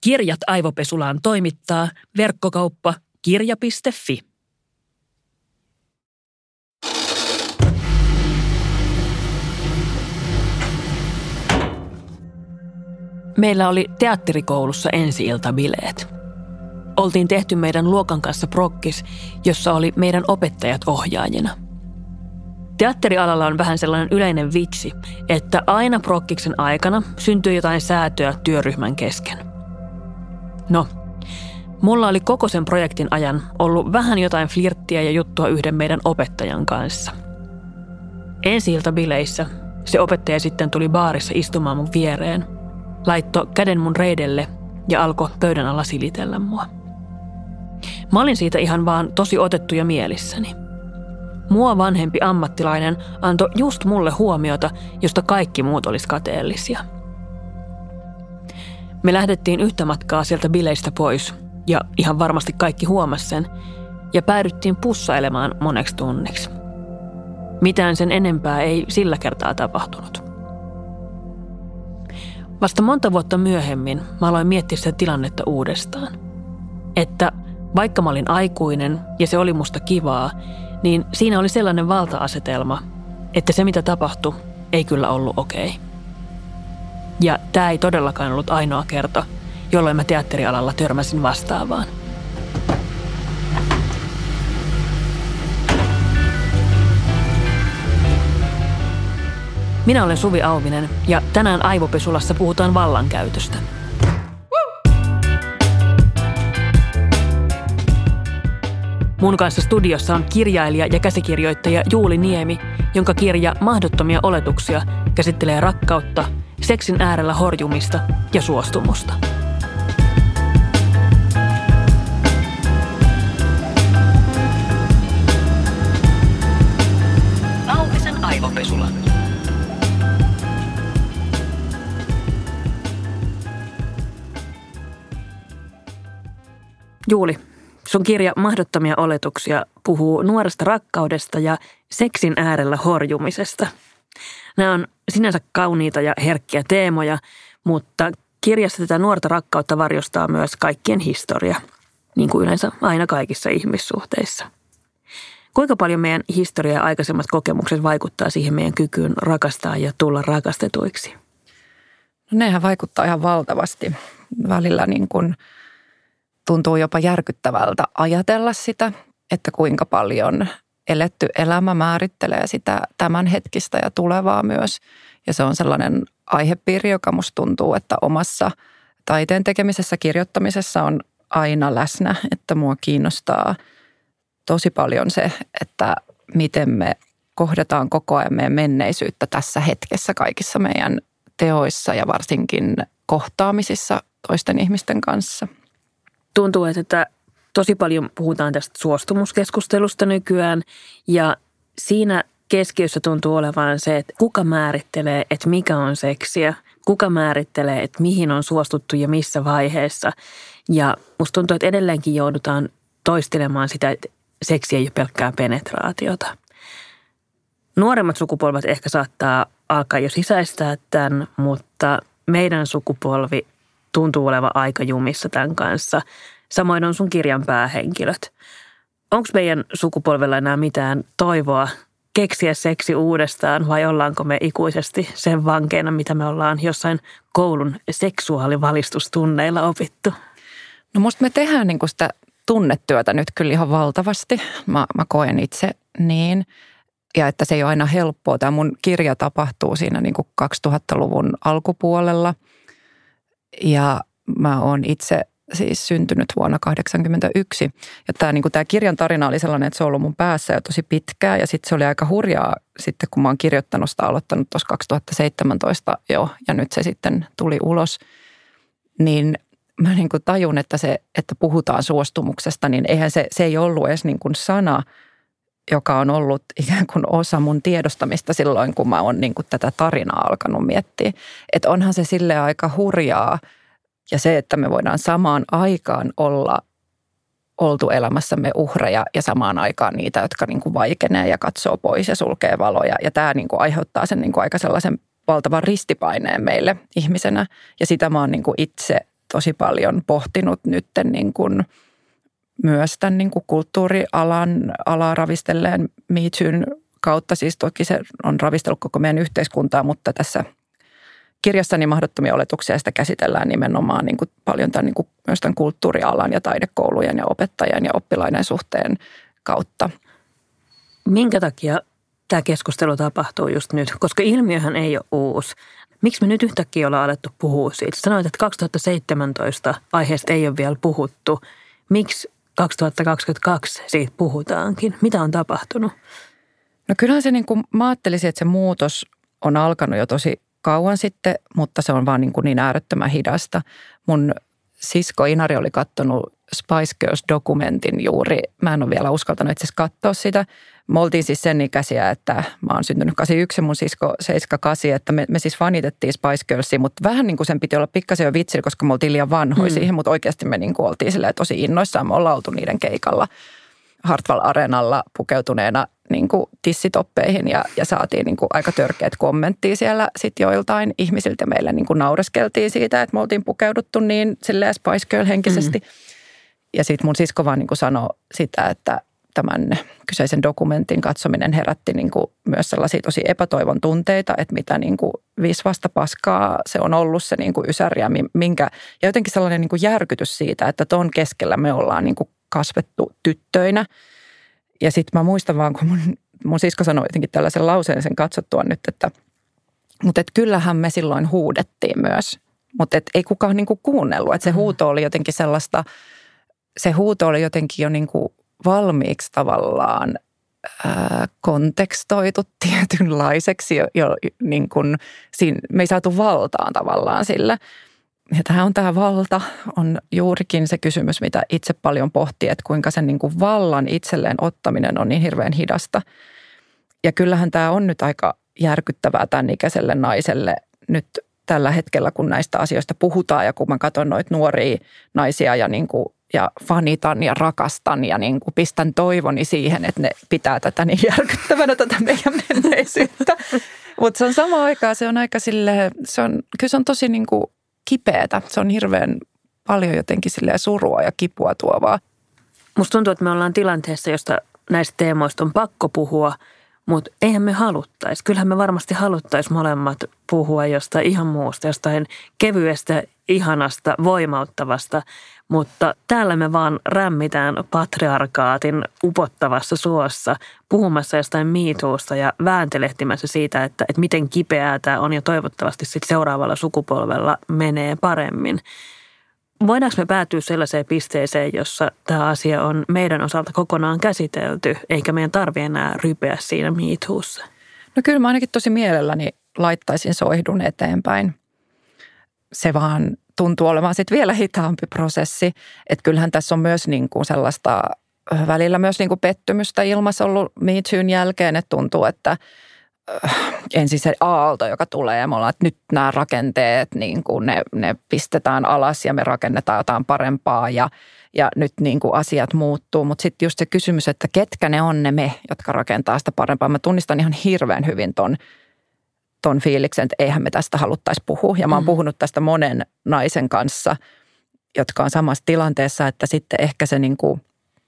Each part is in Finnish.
Kirjat aivopesulaan toimittaa verkkokauppa kirja.fi. Meillä oli teatterikoulussa ensi-iltabileet. Oltiin tehty meidän luokan kanssa prokkis, jossa oli meidän opettajat ohjaajina. Teatterialalla on vähän sellainen yleinen vitsi, että aina prokkiksen aikana syntyy jotain säätöä työryhmän kesken. No, mulla oli koko sen projektin ajan ollut vähän jotain flirttiä ja juttua yhden meidän opettajan kanssa. ensi bileissä se opettaja sitten tuli baarissa istumaan mun viereen, laitto käden mun reidelle ja alkoi pöydän alla silitellä mua. Mä olin siitä ihan vaan tosi otettu ja mielissäni. Mua vanhempi ammattilainen antoi just mulle huomiota, josta kaikki muut olis kateellisia – me lähdettiin yhtä matkaa sieltä bileistä pois, ja ihan varmasti kaikki huomasi sen, ja päädyttiin pussailemaan moneksi tunniksi. Mitään sen enempää ei sillä kertaa tapahtunut. Vasta monta vuotta myöhemmin mä aloin miettiä sitä tilannetta uudestaan. Että vaikka mä olin aikuinen ja se oli musta kivaa, niin siinä oli sellainen valta-asetelma, että se mitä tapahtui ei kyllä ollut okei. Okay. Ja tämä ei todellakaan ollut ainoa kerta, jolloin mä teatterialalla törmäsin vastaavaan. Minä olen Suvi Auvinen ja tänään Aivopesulassa puhutaan vallankäytöstä. Mun kanssa studiossa on kirjailija ja käsikirjoittaja Juuli Niemi, jonka kirja Mahdottomia oletuksia käsittelee rakkautta, seksin äärellä horjumista ja suostumusta. Aivopesula. Juuli, sun kirja Mahdottomia oletuksia puhuu nuoresta rakkaudesta ja seksin äärellä horjumisesta – Nämä on sinänsä kauniita ja herkkiä teemoja, mutta kirjassa tätä nuorta rakkautta varjostaa myös kaikkien historia, niin kuin yleensä aina kaikissa ihmissuhteissa. Kuinka paljon meidän historia ja aikaisemmat kokemukset vaikuttaa siihen meidän kykyyn rakastaa ja tulla rakastetuiksi? No nehän vaikuttaa ihan valtavasti. Välillä niin kuin tuntuu jopa järkyttävältä ajatella sitä, että kuinka paljon eletty elämä määrittelee sitä tämänhetkistä ja tulevaa myös. Ja se on sellainen aihepiiri, joka musta tuntuu, että omassa taiteen tekemisessä, kirjoittamisessa on aina läsnä, että mua kiinnostaa tosi paljon se, että miten me kohdataan koko ajan meidän menneisyyttä tässä hetkessä kaikissa meidän teoissa ja varsinkin kohtaamisissa toisten ihmisten kanssa. Tuntuu, että tosi paljon puhutaan tästä suostumuskeskustelusta nykyään ja siinä keskiössä tuntuu olevan se, että kuka määrittelee, että mikä on seksiä, kuka määrittelee, että mihin on suostuttu ja missä vaiheessa. Ja musta tuntuu, että edelleenkin joudutaan toistelemaan sitä, että seksi ei ole pelkkää penetraatiota. Nuoremmat sukupolvet ehkä saattaa alkaa jo sisäistää tämän, mutta meidän sukupolvi tuntuu olevan aika jumissa tämän kanssa – Samoin on sun kirjan päähenkilöt. Onko meidän sukupolvella enää mitään toivoa keksiä seksi uudestaan vai ollaanko me ikuisesti sen vankeina, mitä me ollaan jossain koulun seksuaalivalistustunneilla opittu? No musta me tehdään niinku sitä tunnetyötä nyt kyllä ihan valtavasti. Mä, mä koen itse niin. Ja että se ei ole aina helppoa. Tämä mun kirja tapahtuu siinä niin kuin 2000-luvun alkupuolella. Ja mä oon itse siis syntynyt vuonna 1981. Ja tämä, niin tämä kirjan tarina oli sellainen, että se on ollut mun päässä jo tosi pitkään ja sitten se oli aika hurjaa sitten, kun mä oon kirjoittanut sitä, aloittanut tuossa 2017 jo ja nyt se sitten tuli ulos. Niin mä niin kuin tajun, että se, että puhutaan suostumuksesta, niin eihän se, se ei ollut edes niin kuin sana, joka on ollut ikään kuin osa mun tiedostamista silloin, kun mä oon niin kuin tätä tarinaa alkanut miettiä. Että onhan se sille aika hurjaa – ja se, että me voidaan samaan aikaan olla oltu elämässämme uhreja ja samaan aikaan niitä, jotka niin kuin vaikenee ja katsoo pois ja sulkee valoja. Ja tämä niin kuin aiheuttaa sen niin kuin aika sellaisen valtavan ristipaineen meille ihmisenä. Ja sitä mä oon niin kuin itse tosi paljon pohtinut nyt niin kuin myös tämän niin kuin kulttuurialan alaa ravistelleen MeToon kautta. Siis toki se on ravistellut koko meidän yhteiskuntaa, mutta tässä kirjassani mahdottomia oletuksia sitä käsitellään nimenomaan niin kuin paljon tämän, niin kuin myös tämän kulttuurialan ja taidekoulujen ja opettajien ja oppilaiden suhteen kautta. Minkä takia tämä keskustelu tapahtuu just nyt? Koska ilmiöhän ei ole uusi. Miksi me nyt yhtäkkiä ollaan alettu puhua siitä? Sanoit, että 2017 aiheesta ei ole vielä puhuttu. Miksi 2022 siitä puhutaankin? Mitä on tapahtunut? No kyllähän se niin kuin, mä ajattelisin, että se muutos on alkanut jo tosi kauan sitten, mutta se on vaan niin, kuin niin äärettömän hidasta. Mun sisko Inari oli katsonut Spice Girls-dokumentin juuri. Mä en ole vielä uskaltanut itse katsoa sitä. Me oltiin siis sen ikäisiä, että mä oon syntynyt 81 ja mun sisko 78, että me, me siis fanitettiin Spice Girlsia, mutta vähän niin kuin sen piti olla pikkasen jo vitsi, koska me oltiin liian vanhoja mm. siihen, mutta oikeasti me niin kuin oltiin tosi innoissaan. Me ollaan oltu niiden keikalla Hartwall Areenalla pukeutuneena niin kuin tissitoppeihin ja, ja saatiin niin kuin aika törkeät kommenttia siellä sitten joiltain ihmisiltä. Meille niin kuin naureskeltiin siitä, että me oltiin pukeuduttu niin silleen Spice Girl henkisesti. Mm. Ja sitten mun sisko vaan niin kuin sanoi sitä, että tämän kyseisen dokumentin katsominen herätti niin kuin myös sellaisia tosi epätoivon tunteita, että mitä niin kuin visvasta paskaa se on ollut se niin kuin ysäri ja, minkä, ja jotenkin sellainen niin kuin järkytys siitä, että ton keskellä me ollaan niin kuin kasvettu tyttöinä. Ja sitten mä muistan vaan, kun mun, mun sisko sanoi jotenkin tällaisen lauseen sen katsottua nyt, että mutta et kyllähän me silloin huudettiin myös, mutta et ei kukaan niinku kuunnellut. Että se huuto oli jotenkin sellaista, se huuto oli jotenkin jo niinku valmiiksi tavallaan ää, kontekstoitu tietynlaiseksi. Jo, jo, niin kun, siinä, me ei saatu valtaan tavallaan sillä. Ja tämä on tämä valta, on juurikin se kysymys, mitä itse paljon pohtii, että kuinka sen niin kuin vallan itselleen ottaminen on niin hirveän hidasta. Ja kyllähän tämä on nyt aika järkyttävää tämän ikäiselle naiselle nyt tällä hetkellä, kun näistä asioista puhutaan ja kun mä katson noita nuoria naisia ja, niin kuin, ja fanitan ja rakastan ja niin kuin pistän toivoni siihen, että ne pitää tätä niin järkyttävänä tätä meidän menneisyyttä. Mutta se on sama aikaa, se on aika sille, se on, kyllä se on tosi niin kuin kipeätä. Se on hirveän paljon jotenkin surua ja kipua tuovaa. Musta tuntuu, että me ollaan tilanteessa, josta näistä teemoista on pakko puhua, mutta eihän me haluttaisi. Kyllähän me varmasti haluttaisi molemmat puhua jostain ihan muusta, jostain kevyestä, ihanasta, voimauttavasta, mutta täällä me vaan rämmitään patriarkaatin upottavassa suossa puhumassa jostain miituusta ja vääntelehtimässä siitä, että, että miten kipeää tämä on ja toivottavasti sitten seuraavalla sukupolvella menee paremmin. Voidaanko me päätyä sellaiseen pisteeseen, jossa tämä asia on meidän osalta kokonaan käsitelty, eikä meidän tarvitse enää rypeä siinä miituussa? No kyllä mä ainakin tosi mielelläni laittaisin soihdun eteenpäin. Se vaan tuntuu olevan sitten vielä hitaampi prosessi. Että kyllähän tässä on myös niin kuin sellaista välillä myös niin kuin pettymystä ilmassa ollut Me jälkeen, että tuntuu, että ensin se aalto, joka tulee ja me ollaan, että nyt nämä rakenteet, niin kuin ne, ne pistetään alas ja me rakennetaan jotain parempaa ja, ja nyt niin kuin asiat muuttuu. Mutta sitten just se kysymys, että ketkä ne on ne me, jotka rakentaa sitä parempaa. Mä tunnistan ihan hirveän hyvin ton ton fiiliksen, että eihän me tästä haluttaisi puhua. Ja mä oon mm. puhunut tästä monen naisen kanssa, jotka on samassa tilanteessa, että sitten ehkä se, niin kuin,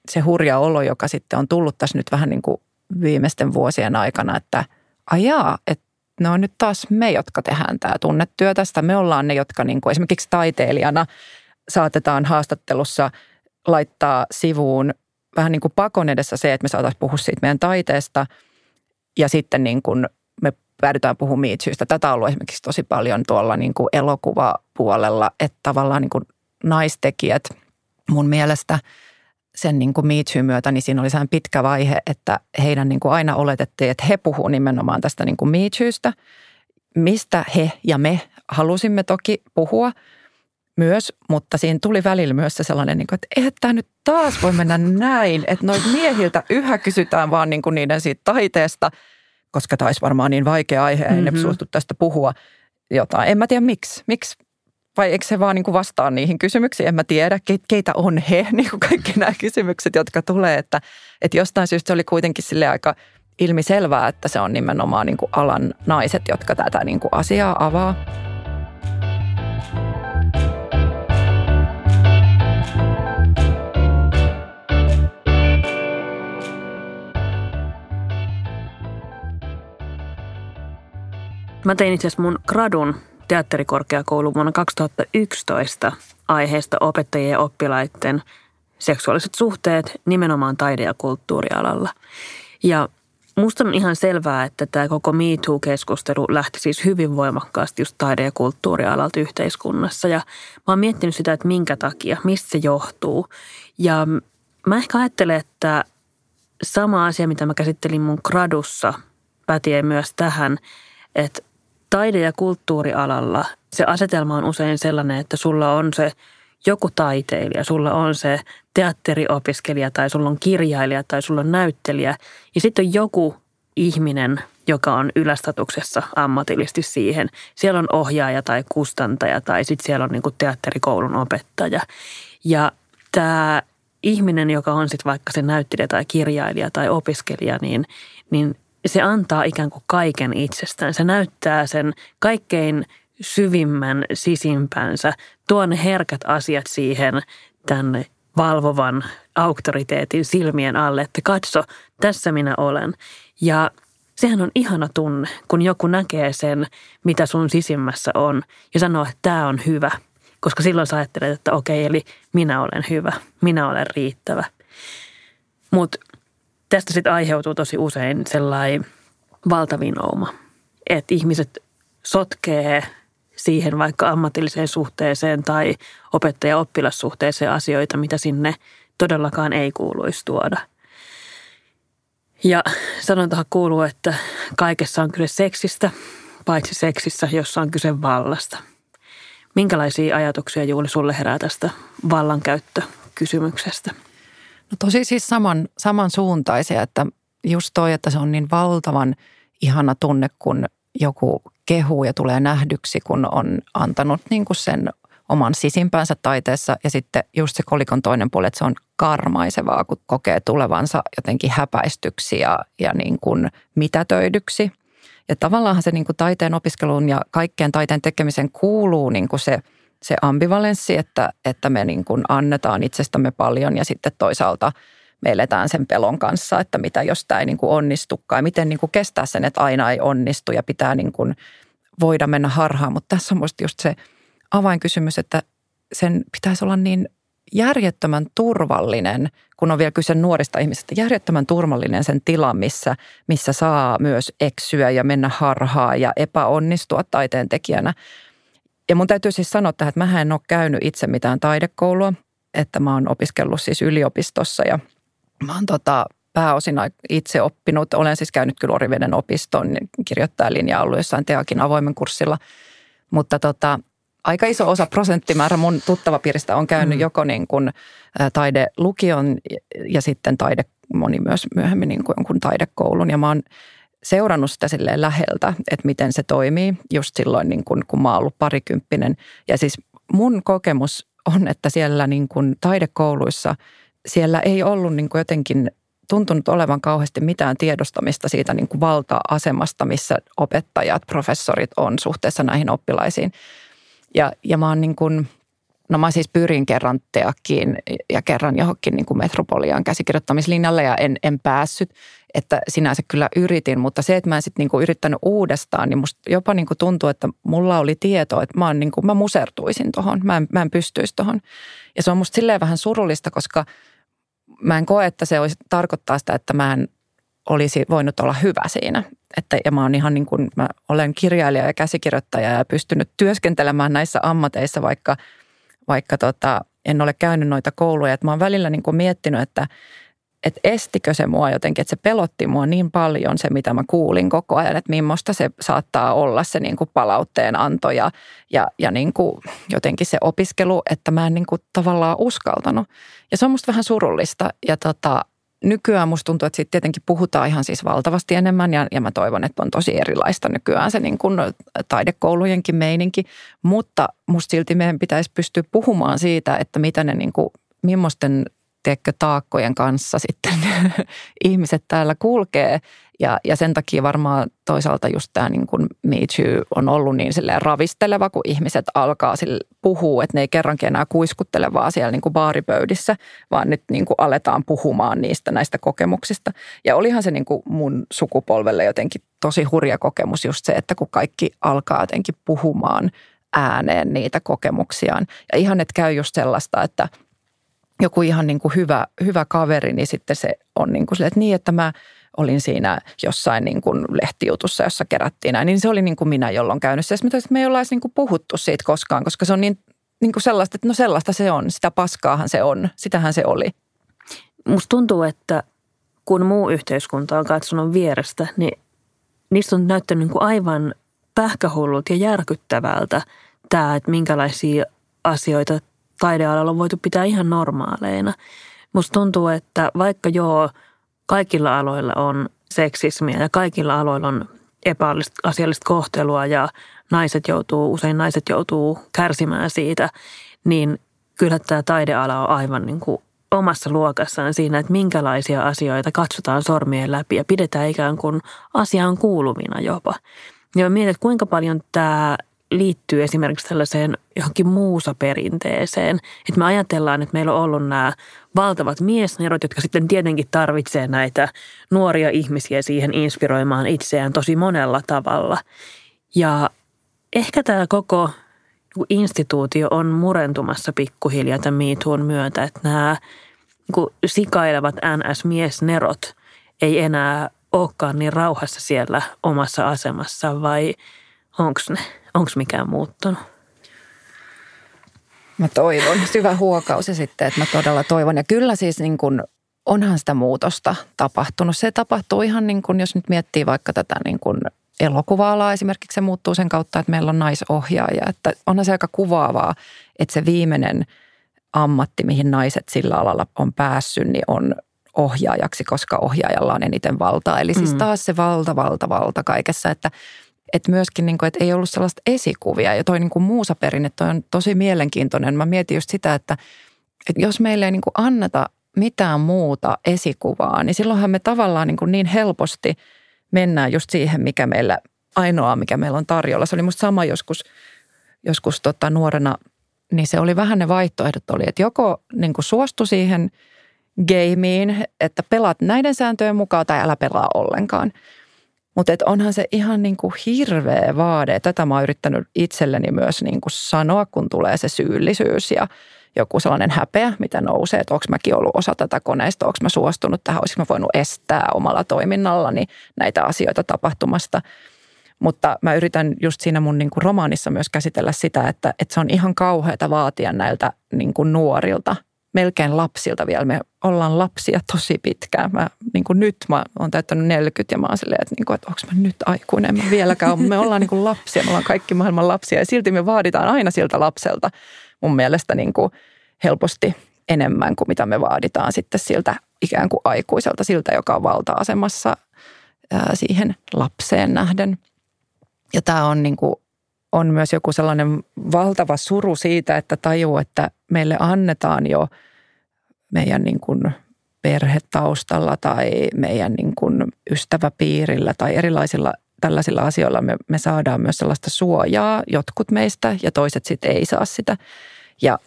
se hurja olo, joka sitten on tullut tässä nyt vähän niin kuin viimeisten vuosien aikana, että ajaa, että ne on nyt taas me, jotka tehdään tämä tunnetyö tästä. Me ollaan ne, jotka niin kuin esimerkiksi taiteilijana saatetaan haastattelussa laittaa sivuun vähän niin kuin pakon edessä se, että me saataisiin puhua siitä meidän taiteesta ja sitten niin kuin me päädytään puhumaan miitsyystä. Tätä on ollut esimerkiksi tosi paljon tuolla niin kuin elokuvapuolella, että tavallaan niin kuin naistekijät mun mielestä sen niin kuin myötä, niin siinä oli sehän pitkä vaihe, että heidän niin kuin aina oletettiin, että he puhuu nimenomaan tästä niin kuin mistä he ja me halusimme toki puhua myös, mutta siinä tuli välillä myös se sellainen, niin kuin, että eihän tämä nyt taas voi mennä näin, että noin miehiltä yhä kysytään vaan niin kuin niiden siitä taiteesta – koska tämä olisi varmaan niin vaikea aihe, mm-hmm. ei ne suostu tästä puhua jotain. En mä tiedä miksi. Miksi vai eikö se vaan niin kuin vastaa niihin kysymyksiin? En mä tiedä, keitä on he, niin kuin kaikki nämä kysymykset, jotka tulee. Että, että jostain syystä se oli kuitenkin sille aika ilmiselvää, että se on nimenomaan niin kuin alan naiset, jotka tätä niin kuin asiaa avaa. Mä tein itse asiassa mun gradun teatterikorkeakoulu vuonna 2011 aiheesta opettajien ja oppilaiden seksuaaliset suhteet nimenomaan taide- ja kulttuurialalla. Ja musta on ihan selvää, että tämä koko MeToo-keskustelu lähti siis hyvin voimakkaasti just taide- ja kulttuurialalta yhteiskunnassa. Ja mä oon miettinyt sitä, että minkä takia, mistä se johtuu. Ja mä ehkä ajattelen, että sama asia, mitä mä käsittelin mun gradussa, pätee myös tähän, että taide- ja kulttuurialalla se asetelma on usein sellainen, että sulla on se joku taiteilija, sulla on se teatteriopiskelija tai sulla on kirjailija tai sulla on näyttelijä ja sitten on joku ihminen, joka on ylästatuksessa ammatillisesti siihen. Siellä on ohjaaja tai kustantaja tai sitten siellä on niinku teatterikoulun opettaja. Ja tämä ihminen, joka on sitten vaikka se näyttelijä tai kirjailija tai opiskelija, niin, niin se antaa ikään kuin kaiken itsestään. Se näyttää sen kaikkein syvimmän sisimpänsä, tuon herkät asiat siihen tänne valvovan auktoriteetin silmien alle, että katso, tässä minä olen. Ja sehän on ihana tunne, kun joku näkee sen, mitä sun sisimmässä on ja sanoo, että tämä on hyvä. Koska silloin sä ajattelet, että okei, eli minä olen hyvä, minä olen riittävä. Mutta tästä sitten aiheutuu tosi usein sellainen valtavinouma, että ihmiset sotkee siihen vaikka ammatilliseen suhteeseen tai opettaja-oppilassuhteeseen asioita, mitä sinne todellakaan ei kuuluisi tuoda. Ja sanontahan kuuluu, että kaikessa on kyse seksistä, paitsi seksissä, jossa on kyse vallasta. Minkälaisia ajatuksia Juuli sulle herää tästä vallankäyttökysymyksestä? No tosi siis saman, samansuuntaisia, että just toi, että se on niin valtavan ihana tunne, kun joku kehuu ja tulee nähdyksi, kun on antanut niin kuin sen oman sisimpäänsä taiteessa. Ja sitten just se kolikon toinen puoli, että se on karmaisevaa, kun kokee tulevansa jotenkin häpäistyksi ja, ja niin kuin mitätöidyksi. Ja tavallaan se niin kuin taiteen opiskeluun ja kaikkeen taiteen tekemisen kuuluu niin kuin se, se ambivalenssi, että, että me niin kuin annetaan itsestämme paljon ja sitten toisaalta me eletään sen pelon kanssa, että mitä jos tämä ei niin kuin onnistukaan ja miten niin kuin kestää sen, että aina ei onnistu ja pitää niin kuin voida mennä harhaan. Mutta tässä on minusta just se avainkysymys, että sen pitäisi olla niin järjettömän turvallinen, kun on vielä kyse nuorista ihmisistä, järjettömän turvallinen sen tilan, missä, missä saa myös eksyä ja mennä harhaa ja epäonnistua taiteen tekijänä. Ja mun täytyy siis sanoa tähän, että mä en ole käynyt itse mitään taidekoulua, että mä oon opiskellut siis yliopistossa ja mä oon tota, pääosin itse oppinut. Olen siis käynyt kyllä Oriveden opiston kirjoittajalinja ollut jossain Teakin avoimen kurssilla, mutta tota, aika iso osa prosenttimäärä mun tuttavapiiristä on käynyt mm. joko niin kuin taidelukion ja sitten taide, moni myös myöhemmin niin kuin jonkun taidekoulun. Ja mä oon seurannut sitä silleen läheltä, että miten se toimii just silloin, niin kuin, kun mä oon ollut parikymppinen. Ja siis mun kokemus on, että siellä niin kuin taidekouluissa siellä ei ollut niin kuin jotenkin tuntunut olevan kauheasti mitään tiedostamista siitä niin kuin valta-asemasta, missä opettajat, professorit on suhteessa näihin oppilaisiin. Ja, ja mä oon niin kuin, no mä siis pyrin kerran teakkiin ja kerran johonkin niin kuin metropolian käsikirjoittamislinjalle ja en, en päässyt. Että sinänsä kyllä yritin, mutta se, että mä en sitten niin yrittänyt uudestaan, niin musta jopa niin kuin tuntuu, että mulla oli tieto, että mä, oon niin kuin, mä musertuisin tuohon, mä en, mä en pystyisi tuohon. Ja se on musta silleen vähän surullista, koska mä en koe, että se olisi tarkoittaa sitä, että mä en olisi voinut olla hyvä siinä. Että, ja mä, oon ihan niin kuin, mä olen kirjailija ja käsikirjoittaja ja pystynyt työskentelemään näissä ammateissa, vaikka, vaikka tota, en ole käynyt noita kouluja. Että mä oon välillä niin kuin miettinyt, että, että estikö se mua jotenkin, että se pelotti mua niin paljon se, mitä mä kuulin koko ajan, että millaista se saattaa olla se niin kuin palautteen anto ja, ja, ja niin kuin jotenkin se opiskelu, että mä en niin kuin tavallaan uskaltanut. Ja se on musta vähän surullista ja tota, nykyään musta tuntuu, että siitä tietenkin puhutaan ihan siis valtavasti enemmän ja, ja mä toivon, että on tosi erilaista nykyään se niin kuin taidekoulujenkin meininki, mutta musta silti meidän pitäisi pystyä puhumaan siitä, että mitä ne niin kuin, millaisten tiedätkö, taakkojen kanssa sitten ihmiset täällä kulkee Ja, ja sen takia varmaan toisaalta just tämä niin kuin Me Too on ollut niin ravisteleva, kun ihmiset alkaa sille puhua, että ne ei kerrankin enää kuiskuttele vaan siellä niin kuin baaripöydissä, vaan nyt niin kuin aletaan puhumaan niistä näistä kokemuksista. Ja olihan se niin kuin mun sukupolvelle jotenkin tosi hurja kokemus just se, että kun kaikki alkaa jotenkin puhumaan ääneen niitä kokemuksiaan. Ja ihan, että käy just sellaista, että joku ihan niin kuin hyvä, hyvä kaveri, niin sitten se on niin kuin sille, että niin, että mä – olin siinä jossain niin kuin lehtijutussa, jossa kerättiin näin, niin se oli niin kuin minä, jolloin käynyt se. Että me ei olla niin kuin puhuttu siitä koskaan, koska se on niin, niin kuin sellaista, että no sellaista se on, sitä paskaahan se on, sitähän se oli. Musta tuntuu, että kun muu yhteiskunta on katsonut vierestä, niin niistä on näyttänyt niin kuin aivan pähkähullut ja järkyttävältä tämä, että minkälaisia asioita taidealalla on voitu pitää ihan normaaleina. Musta tuntuu, että vaikka joo – kaikilla aloilla on seksismiä ja kaikilla aloilla on epäasiallista kohtelua ja naiset joutuu, usein naiset joutuu kärsimään siitä, niin kyllä tämä taideala on aivan niin kuin omassa luokassaan siinä, että minkälaisia asioita katsotaan sormien läpi ja pidetään ikään kuin asiaan kuuluvina jopa. Ja mietin, että kuinka paljon tämä liittyy esimerkiksi tällaiseen johonkin muusaperinteeseen. Että me ajatellaan, että meillä on ollut nämä valtavat miesnerot, jotka sitten tietenkin tarvitsee näitä nuoria ihmisiä siihen inspiroimaan itseään tosi monella tavalla. Ja ehkä tämä koko instituutio on murentumassa pikkuhiljaa tämän MeToon myötä, että nämä niin sikailevat NS-miesnerot ei enää olekaan niin rauhassa siellä omassa asemassa vai onko ne? Onko mikään muuttunut? Mä toivon. Syvä huokaus ja sitten, että mä todella toivon. Ja kyllä siis niin kuin onhan sitä muutosta tapahtunut. Se tapahtuu ihan niin kuin, jos nyt miettii vaikka tätä niin kuin elokuva esimerkiksi, se muuttuu sen kautta, että meillä on naisohjaaja. Että onhan se aika kuvaavaa, että se viimeinen ammatti, mihin naiset sillä alalla on päässyt, niin on ohjaajaksi, koska ohjaajalla on eniten valtaa. Eli siis mm. taas se valta, valta, valta kaikessa, että että myöskin, niin kuin, että ei ollut sellaista esikuvia. Ja toi niin kuin muusaperinne, toi on tosi mielenkiintoinen. Mä mietin just sitä, että, että jos meille ei niin kuin anneta mitään muuta esikuvaa, niin silloinhan me tavallaan niin, kuin niin helposti mennään just siihen, mikä meillä, ainoa mikä meillä on tarjolla. Se oli musta sama joskus, joskus tota nuorena, niin se oli vähän ne vaihtoehdot oli, että joko niin kuin suostu siihen gameen, että pelaat näiden sääntöjen mukaan tai älä pelaa ollenkaan – mutta onhan se ihan niin kuin hirveä vaade. Tätä mä oon yrittänyt itselleni myös niin kuin sanoa, kun tulee se syyllisyys ja joku sellainen häpeä, mitä nousee, että onko mäkin ollut osa tätä koneista, onko mä suostunut tähän, olisiko mä voinut estää omalla toiminnallani näitä asioita tapahtumasta. Mutta mä yritän just siinä mun niin kuin romaanissa myös käsitellä sitä, että, että se on ihan kauheata vaatia näiltä niin kuin nuorilta – melkein lapsilta vielä. Me ollaan lapsia tosi pitkään. Mä, niin kuin nyt mä oon täyttänyt 40 ja mä oon silleen, että, niin kuin, että onko mä nyt aikuinen. Mä vieläkään Me ollaan niin kuin lapsia, me ollaan kaikki maailman lapsia ja silti me vaaditaan aina siltä lapselta mun mielestä niin kuin helposti enemmän kuin mitä me vaaditaan sitten siltä ikään kuin aikuiselta, siltä, joka on valta-asemassa siihen lapseen nähden. Ja tämä on niin kuin on myös joku sellainen valtava suru siitä, että tajuu, että meille annetaan jo meidän niin kuin perhetaustalla tai meidän niin kuin ystäväpiirillä tai erilaisilla tällaisilla asioilla me, me saadaan myös sellaista suojaa, jotkut meistä ja toiset sitten ei saa sitä. Ja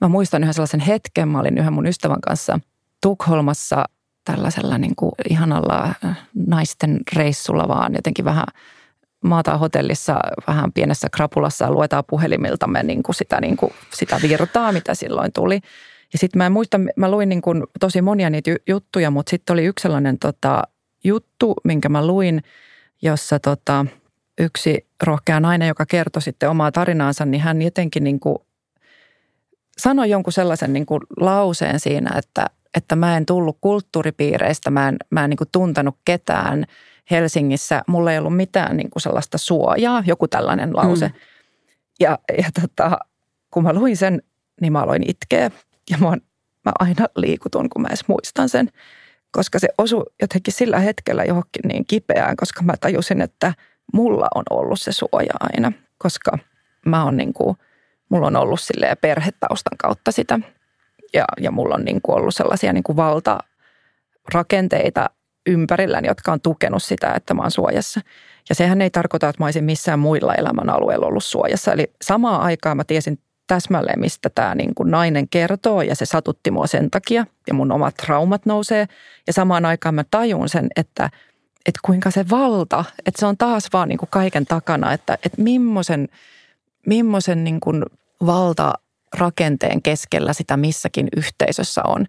mä muistan yhden sellaisen hetken, mä olin yhden mun ystävän kanssa Tukholmassa tällaisella niin kuin ihanalla naisten reissulla vaan jotenkin vähän – maataan hotellissa vähän pienessä krapulassa ja luetaan puhelimiltamme niin kuin sitä, niin kuin sitä virtaa, mitä silloin tuli. Ja sitten mä en muista, mä luin niin kuin tosi monia niitä juttuja, mutta sitten oli yksi sellainen tota, juttu, minkä mä luin, jossa tota, yksi rohkea nainen, joka kertoi sitten omaa tarinaansa, niin hän jotenkin niin kuin sanoi jonkun sellaisen niin kuin lauseen siinä, että, että mä en tullut kulttuuripiireistä, mä en, mä en niin kuin tuntenut ketään – Helsingissä mulla ei ollut mitään niin kuin sellaista suojaa, joku tällainen lause. Mm. Ja, ja tota, kun mä luin sen, niin mä aloin itkeä ja mä, mä aina liikutun, kun mä edes muistan sen. Koska se osui jotenkin sillä hetkellä johonkin niin kipeään, koska mä tajusin, että mulla on ollut se suoja aina. Koska mä oon niin kuin, mulla on ollut silleen perhetaustan kautta sitä. Ja, ja mulla on niin kuin ollut sellaisia niin kuin valtarakenteita, ympärilläni, jotka on tukenut sitä, että mä oon suojassa. Ja sehän ei tarkoita, että mä olisin missään muilla elämän alueilla ollut suojassa. Eli samaan aikaan mä tiesin täsmälleen, mistä tämä niin kuin nainen kertoo ja se satutti mua sen takia ja mun omat traumat nousee. Ja samaan aikaan mä tajun sen, että, että kuinka se valta, että se on taas vaan niin kuin kaiken takana, että, että millaisen, millaisen niin kuin valtarakenteen keskellä sitä missäkin yhteisössä on.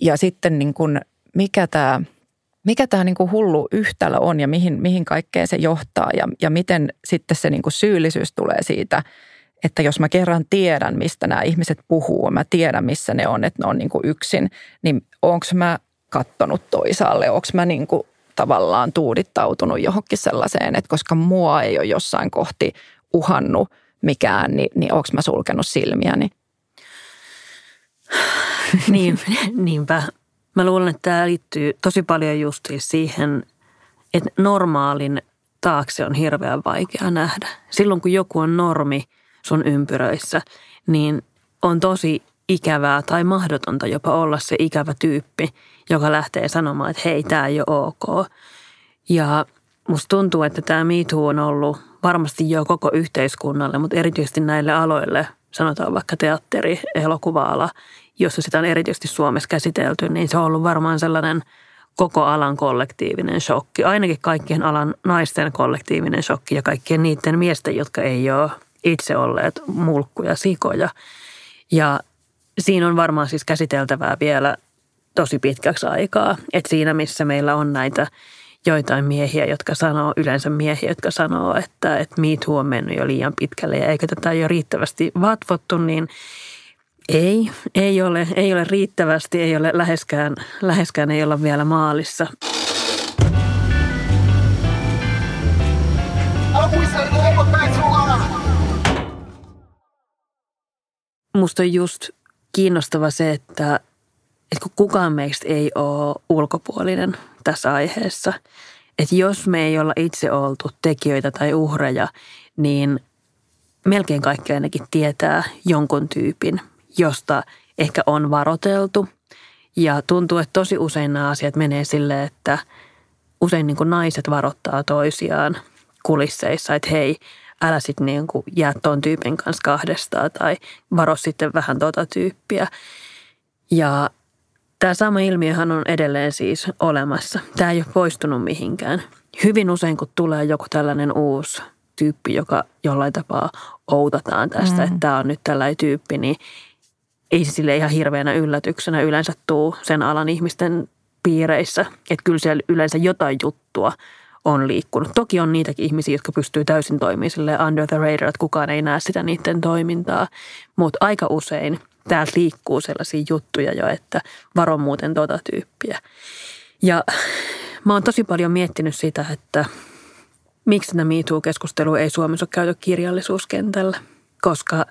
Ja sitten niin kuin, mikä tämä mikä tämä kuin hullu yhtälö on ja mihin, mihin kaikkeen se johtaa ja, ja miten sitten se kuin syyllisyys tulee siitä – että jos mä kerran tiedän, mistä nämä ihmiset puhuu, mä tiedän, missä ne on, että ne on niin kuin yksin, niin onko mä kattonut toisaalle, onko mä niin kuin tavallaan tuudittautunut johonkin sellaiseen, että koska mua ei ole jossain kohti uhannut mikään, niin, niin onko mä sulkenut silmiäni? niin, niinpä. Mä luulen, että tämä liittyy tosi paljon just siihen, että normaalin taakse on hirveän vaikea nähdä. Silloin kun joku on normi – sun ympyröissä, niin on tosi ikävää tai mahdotonta jopa olla se ikävä tyyppi, joka lähtee sanomaan, että hei, tämä ei ole ok. Ja musta tuntuu, että tämä MeToo on ollut varmasti jo koko yhteiskunnalle, mutta erityisesti näille aloille, sanotaan vaikka teatteri, elokuva-ala, jossa sitä on erityisesti Suomessa käsitelty, niin se on ollut varmaan sellainen koko alan kollektiivinen shokki. Ainakin kaikkien alan naisten kollektiivinen shokki ja kaikkien niiden miesten, jotka ei ole itse olleet mulkkuja, sikoja. Ja siinä on varmaan siis käsiteltävää vielä tosi pitkäksi aikaa. Että siinä, missä meillä on näitä joitain miehiä, jotka sanoo, yleensä miehiä, jotka sanoo, että, että Me Too on mennyt jo liian pitkälle ja eikö tätä jo riittävästi vatvottu, niin ei, ei ole, ei ole riittävästi, ei ole läheskään, läheskään ei olla vielä maalissa. musta on just kiinnostava se, että, että kun kukaan meistä ei ole ulkopuolinen tässä aiheessa, että jos me ei olla itse oltu tekijöitä tai uhreja, niin melkein kaikki ainakin tietää jonkun tyypin, josta ehkä on varoteltu. Ja tuntuu, että tosi usein nämä asiat menee silleen, että usein niin kuin naiset varoittaa toisiaan kulisseissa, että hei, älä sitten niin kuin jää ton tyypin kanssa kahdestaan tai varo sitten vähän tota tyyppiä. Ja tämä sama ilmiöhän on edelleen siis olemassa. Tämä ei ole poistunut mihinkään. Hyvin usein, kun tulee joku tällainen uusi tyyppi, joka jollain tapaa outataan tästä, mm. että tämä on nyt tällainen tyyppi, niin ei se sille ihan hirveänä yllätyksenä yleensä tuu sen alan ihmisten piireissä. Että kyllä siellä yleensä jotain juttua on liikkunut. Toki on niitäkin ihmisiä, jotka pystyy täysin toimimaan sille under the radar, että kukaan ei näe sitä niiden toimintaa. Mutta aika usein täältä liikkuu sellaisia juttuja jo, että varo muuten tota tyyppiä. Ja mä oon tosi paljon miettinyt sitä, että miksi tämä MeToo-keskustelu ei Suomessa ole käyty kirjallisuuskentällä, koska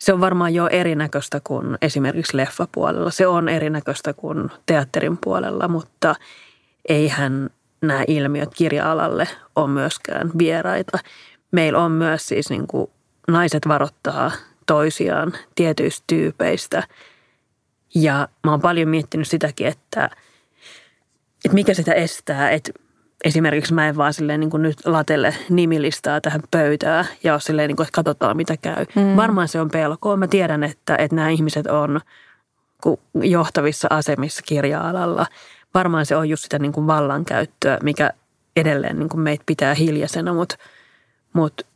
se on varmaan jo erinäköistä kuin esimerkiksi leffapuolella. Se on erinäköistä kuin teatterin puolella, mutta eihän nämä ilmiöt kirja-alalle on myöskään vieraita. Meillä on myös siis niin kuin naiset varoittaa toisiaan tietyistä tyypeistä. Ja mä oon paljon miettinyt sitäkin, että, että mikä sitä estää, että esimerkiksi mä en vaan silleen niin kuin nyt latelle nimilistaa tähän pöytään ja ole silleen, niin kuin, että katsotaan mitä käy. Mm. Varmaan se on pelkoa. Mä tiedän, että, että nämä ihmiset on johtavissa asemissa kirja-alalla – varmaan se on just sitä niin kuin vallankäyttöä, mikä edelleen niin kuin meitä pitää hiljaisena, mutta, mutta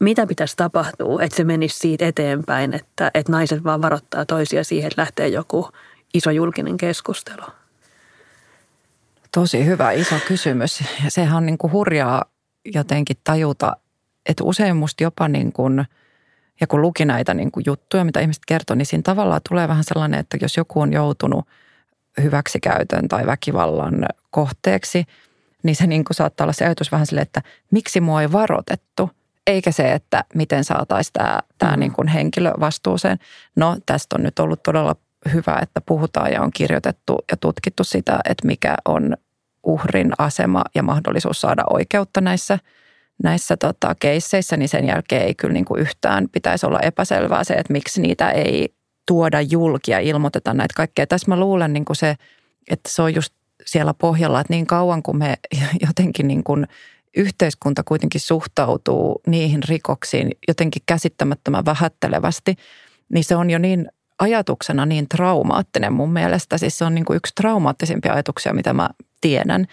mitä pitäisi tapahtua, että se menisi siitä eteenpäin, että, että naiset vaan varoittaa toisia siihen, että lähtee joku iso julkinen keskustelu? Tosi hyvä iso kysymys. Ja sehän on niin kuin hurjaa jotenkin tajuta, että usein musta jopa niin kuin, ja kun luki näitä niin kuin juttuja, mitä ihmiset kertoo, niin siinä tavallaan tulee vähän sellainen, että jos joku on joutunut – hyväksikäytön tai väkivallan kohteeksi, niin se niin kuin saattaa olla se ajatus vähän sille, että miksi mua ei varoitettu, eikä se, että miten saataisiin tämä, tämä mm. niin kuin henkilö vastuuseen. No tästä on nyt ollut todella hyvä, että puhutaan ja on kirjoitettu ja tutkittu sitä, että mikä on uhrin asema ja mahdollisuus saada oikeutta näissä, näissä tota, keisseissä, niin sen jälkeen ei kyllä niin kuin yhtään pitäisi olla epäselvää se, että miksi niitä ei tuoda julkia, ilmoiteta näitä kaikkea. Tässä mä luulen niin kuin se, että se on just siellä pohjalla, että niin kauan kuin me jotenkin niin kuin yhteiskunta kuitenkin suhtautuu niihin rikoksiin jotenkin käsittämättömän vähättelevästi, niin se on jo niin ajatuksena niin traumaattinen mun mielestä. Siis se on niin kuin yksi traumaattisimpia ajatuksia, mitä mä tiedän,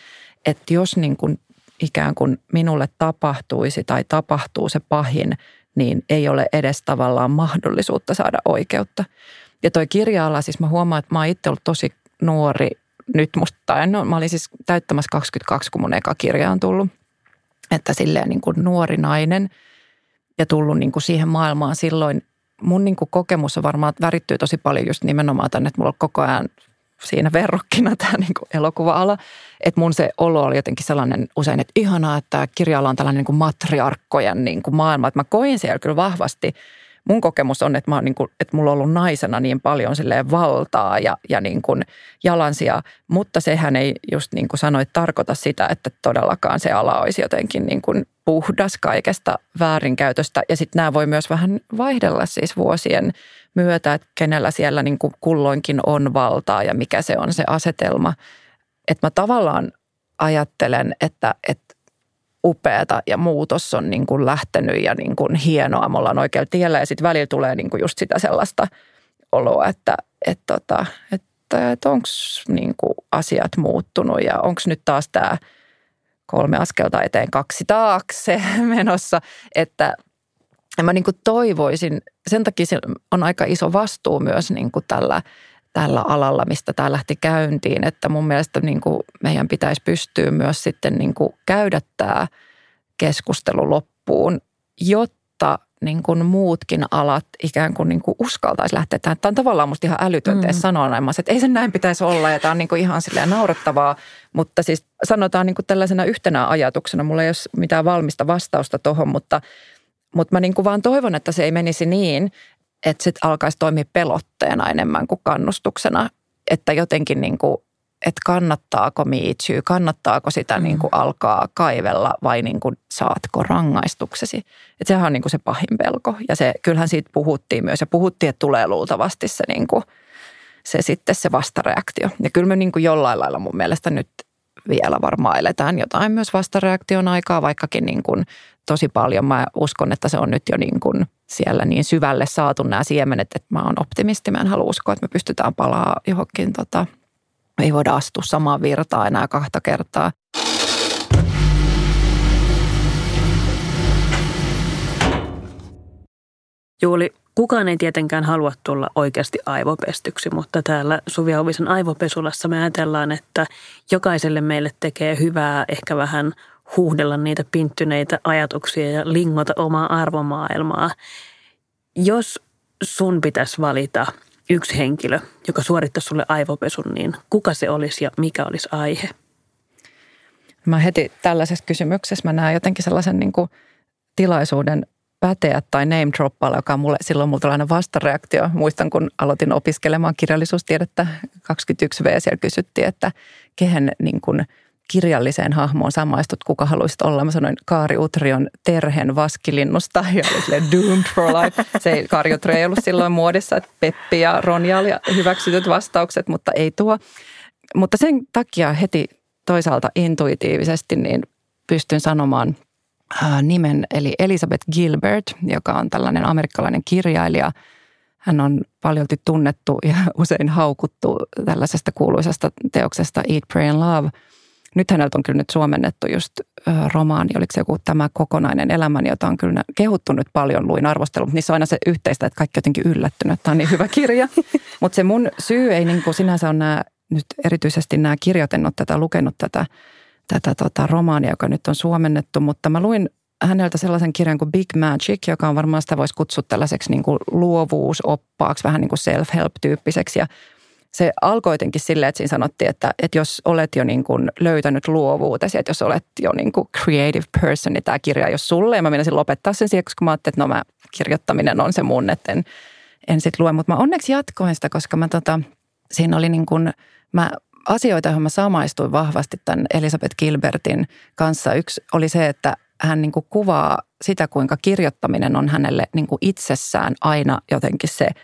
että jos niin kuin ikään kuin minulle tapahtuisi tai tapahtuu se pahin, niin ei ole edes tavallaan mahdollisuutta saada oikeutta. Ja toi kirja siis mä huomaan, että mä oon itse ollut tosi nuori nyt musta, tai no, mä olin siis täyttämässä 22, kun mun eka kirja on tullut. Että silleen niin kuin nuori nainen ja tullut niin kuin siihen maailmaan silloin. Mun niin kuin kokemus on varmaan, värittyy tosi paljon just nimenomaan tänne, että mulla on koko ajan siinä verrokkina tämä niin kuin elokuva-ala. Että mun se olo oli jotenkin sellainen usein, että ihanaa, että kirjalla on tällainen niin kuin matriarkkojen niin kuin maailma. Että mä koin siellä kyllä vahvasti – mun kokemus on, että, mä niin kuin, että mulla on ollut naisena niin paljon valtaa ja, ja niin kuin jalansia, mutta sehän ei just niin kuin sanoit tarkoita sitä, että todellakaan se ala olisi jotenkin niin kuin puhdas kaikesta väärinkäytöstä. Ja sitten nämä voi myös vähän vaihdella siis vuosien myötä, että kenellä siellä niin kuin kulloinkin on valtaa ja mikä se on se asetelma. Että mä tavallaan ajattelen, että, että upeata ja muutos on niin kuin lähtenyt ja niin kuin hienoa. Me ollaan oikealla tiellä ja sitten välillä tulee niin kuin just sitä sellaista oloa, että, että, tota, että, että, että onko niin asiat muuttunut ja onko nyt taas tämä kolme askelta eteen, kaksi taakse menossa, että mä niin kuin toivoisin, sen takia on aika iso vastuu myös niin kuin tällä – tällä alalla, mistä tämä lähti käyntiin. Että mun mielestä niin kuin meidän pitäisi pystyä myös sitten niin kuin käydä tämä keskustelu loppuun, jotta niin kuin muutkin alat ikään kuin, niin kuin uskaltaisi lähteä tähän. Tämä on tavallaan musta ihan älytöntä mm. sanoa näin, että ei sen näin pitäisi olla ja tämä on niin kuin ihan silleen naurettavaa. Mutta siis sanotaan niin kuin tällaisena yhtenä ajatuksena, mulla ei ole mitään valmista vastausta tuohon, mutta, mutta mä niin kuin vaan toivon, että se ei menisi niin, että sitten alkaisi toimia pelotteena enemmän kuin kannustuksena. Että jotenkin niin kuin, että kannattaako miitsyy, kannattaako sitä mm. niin kuin alkaa kaivella vai niin kuin saatko rangaistuksesi. Että sehän on niin kuin se pahin pelko ja se, kyllähän siitä puhuttiin myös ja puhuttiin, että tulee luultavasti se, niin kuin, se sitten se vastareaktio. Ja kyllä me niin kuin jollain lailla mun mielestä nyt vielä varmaan eletään jotain myös vastareaktion aikaa, vaikkakin niin kuin tosi paljon. Mä uskon, että se on nyt jo niin kuin siellä niin syvälle saatu nämä siemenet, että mä oon optimisti. Mä en halua uskoa, että me pystytään palaa johonkin, tota, ei voida astua samaan virtaan enää kahta kertaa. Juuli, kukaan ei tietenkään halua tulla oikeasti aivopestyksi, mutta täällä Suvi Auvisen aivopesulassa me ajatellaan, että jokaiselle meille tekee hyvää ehkä vähän huuhdella niitä pinttyneitä ajatuksia ja lingota omaa arvomaailmaa. Jos sun pitäisi valita yksi henkilö, joka suorittaisi sulle aivopesun, niin kuka se olisi ja mikä olisi aihe? Mä heti tällaisessa kysymyksessä mä näen jotenkin sellaisen niin kuin tilaisuuden päteä tai name droppailla, joka on mulle, silloin mulla tällainen vastareaktio. Muistan, kun aloitin opiskelemaan kirjallisuustiedettä 21V, siellä kysyttiin, että kehen niin kuin – kirjalliseen hahmoon samaistut, kuka haluaisit olla. Mä sanoin Kaari Utrion Terhen vaskilinnusta ja oli doomed for life. Se Kaari Utri ei ollut silloin muodissa, että Peppi ja Ronja oli hyväksytyt vastaukset, mutta ei tuo. Mutta sen takia heti toisaalta intuitiivisesti niin pystyn sanomaan nimen, eli Elizabeth Gilbert, joka on tällainen amerikkalainen kirjailija. Hän on paljon tunnettu ja usein haukuttu tällaisesta kuuluisesta teoksesta Eat, Pray and Love – nyt häneltä on kyllä nyt suomennettu just romaani, oliko se joku tämä kokonainen elämäni, jota on kyllä kehuttu nyt paljon, luin arvostelun, mutta niissä on aina se yhteistä, että kaikki jotenkin yllättynyt, että tämä on niin hyvä kirja. mutta se mun syy ei niin kuin sinänsä ole nämä, nyt erityisesti nämä kirjat, en ole tätä lukenut tätä, tätä tota romaania, joka nyt on suomennettu, mutta mä luin häneltä sellaisen kirjan kuin Big Magic, joka on varmaan sitä voisi kutsua tällaiseksi niin kuin luovuusoppaaksi, vähän niin kuin self-help-tyyppiseksi. Ja se alkoi jotenkin silleen, että siinä sanottiin, että, että jos olet jo niin kuin löytänyt luovuutesi, että jos olet jo niin kuin creative person, niin tämä kirja jos sulle. Ja mä menisin lopettaa sen siihen, koska mä ajattelin, että no mä, kirjoittaminen on se mun, että en, en sitten lue. Mutta mä onneksi jatkoin sitä, koska mä tota, siinä oli niin kuin, mä asioita, joihin mä samaistuin vahvasti tämän Elisabeth Gilbertin kanssa. Yksi oli se, että hän niin kuin kuvaa sitä, kuinka kirjoittaminen on hänelle niin kuin itsessään aina jotenkin se –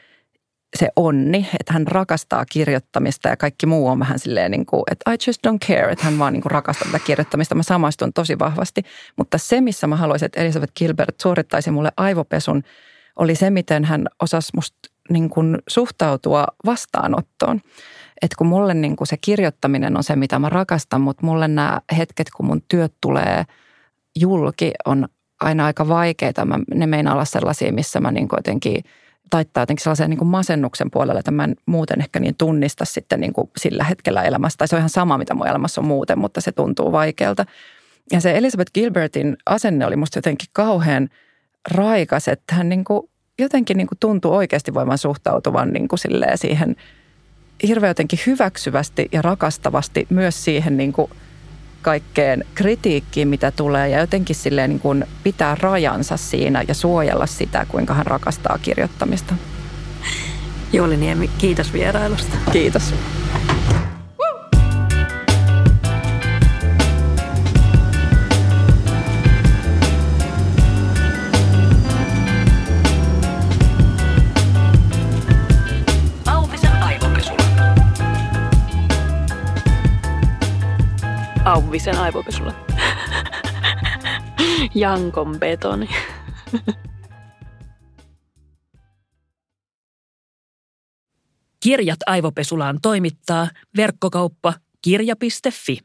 se onni, että hän rakastaa kirjoittamista ja kaikki muu on vähän silleen niin kuin, että I just don't care, että hän vaan niin kuin rakastaa tätä kirjoittamista. Mä samaistun tosi vahvasti, mutta se, missä mä haluaisin, että Elizabeth Gilbert suorittaisi mulle aivopesun, oli se, miten hän osasi musta niin kuin suhtautua vastaanottoon. Että kun mulle niin kuin se kirjoittaminen on se, mitä mä rakastan, mutta mulle nämä hetket, kun mun työt tulee julki, on aina aika vaikeita. Mä, ne meinaa olla sellaisia, missä mä niin kuin jotenkin taittaa jotenkin sellaisen niin kuin masennuksen puolelle, että mä en muuten ehkä niin tunnista sitten niin kuin sillä hetkellä elämästä. Tai se on ihan sama, mitä mun elämässä on muuten, mutta se tuntuu vaikealta. Ja se Elizabeth Gilbertin asenne oli musta jotenkin kauhean raikas, että hän niin kuin jotenkin niin kuin tuntui oikeasti voivan suhtautuvan niin kuin siihen hirveän jotenkin hyväksyvästi ja rakastavasti myös siihen niin kuin kaikkeen kritiikkiin, mitä tulee ja jotenkin silleen niin kuin pitää rajansa siinä ja suojella sitä, kuinka hän rakastaa kirjoittamista. Jouli Niemi, kiitos vierailusta. Kiitos. Auvisen aivopesulla. Jankon betoni. Kirjat aivopesulaan toimittaa verkkokauppa kirja.fi.